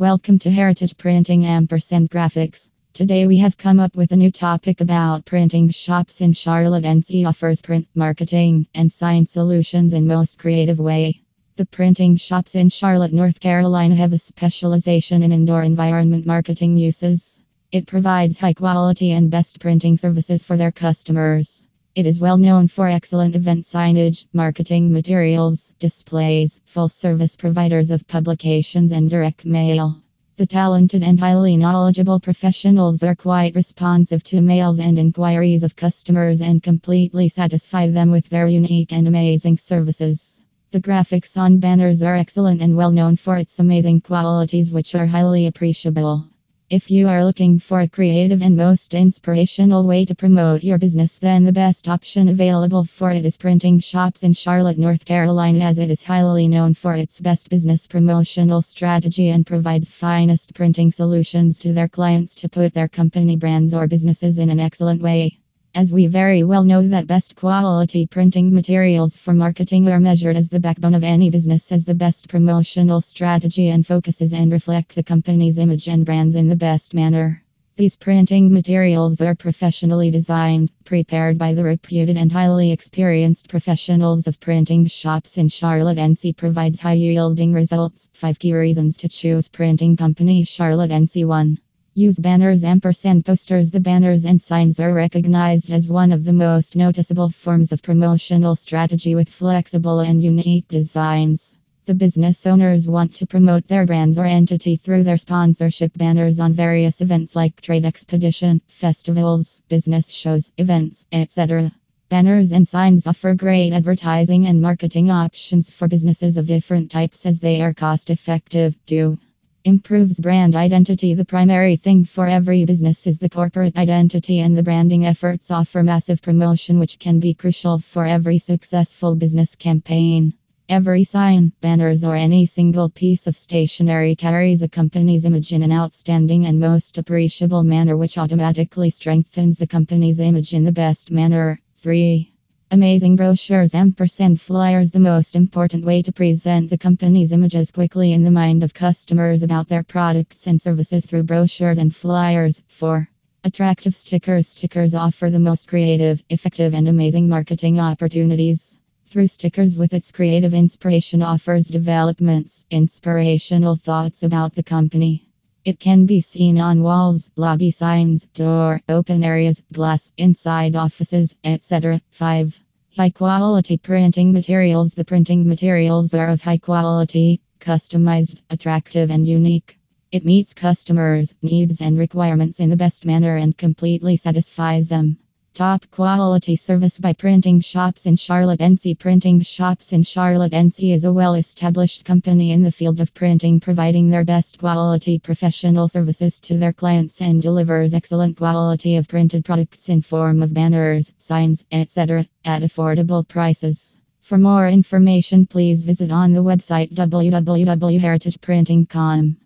Welcome to Heritage Printing Ampersand Graphics. Today we have come up with a new topic about printing shops in Charlotte NC offers print marketing and sign solutions in most creative way. The printing shops in Charlotte, North Carolina have a specialization in indoor environment marketing uses. It provides high quality and best printing services for their customers. It is well known for excellent event signage, marketing materials, displays, full service providers of publications, and direct mail. The talented and highly knowledgeable professionals are quite responsive to mails and inquiries of customers and completely satisfy them with their unique and amazing services. The graphics on banners are excellent and well known for its amazing qualities, which are highly appreciable. If you are looking for a creative and most inspirational way to promote your business, then the best option available for it is Printing Shops in Charlotte, North Carolina, as it is highly known for its best business promotional strategy and provides finest printing solutions to their clients to put their company brands or businesses in an excellent way. As we very well know that best quality printing materials for marketing are measured as the backbone of any business as the best promotional strategy and focuses and reflect the company's image and brands in the best manner. These printing materials are professionally designed, prepared by the reputed and highly experienced professionals of printing shops in Charlotte NC provides high yielding results. 5 key reasons to choose printing company Charlotte NC 1 Use banners ampersand posters. The banners and signs are recognized as one of the most noticeable forms of promotional strategy with flexible and unique designs. The business owners want to promote their brands or entity through their sponsorship banners on various events like trade expedition, festivals, business shows, events, etc. Banners and signs offer great advertising and marketing options for businesses of different types as they are cost effective. Do Improves brand identity. The primary thing for every business is the corporate identity, and the branding efforts offer massive promotion, which can be crucial for every successful business campaign. Every sign, banners, or any single piece of stationery carries a company's image in an outstanding and most appreciable manner, which automatically strengthens the company's image in the best manner. 3. Amazing brochures ampersand flyers the most important way to present the company's images quickly in the mind of customers about their products and services through brochures and flyers. 4. Attractive stickers stickers offer the most creative, effective and amazing marketing opportunities. Through stickers with its creative inspiration offers developments, inspirational thoughts about the company. It can be seen on walls, lobby signs, door, open areas, glass, inside offices, etc. 5. High quality printing materials. The printing materials are of high quality, customized, attractive, and unique. It meets customers' needs and requirements in the best manner and completely satisfies them. Top quality service by Printing Shops in Charlotte NC. Printing Shops in Charlotte NC is a well established company in the field of printing, providing their best quality professional services to their clients and delivers excellent quality of printed products in form of banners, signs, etc. at affordable prices. For more information, please visit on the website www.heritageprinting.com.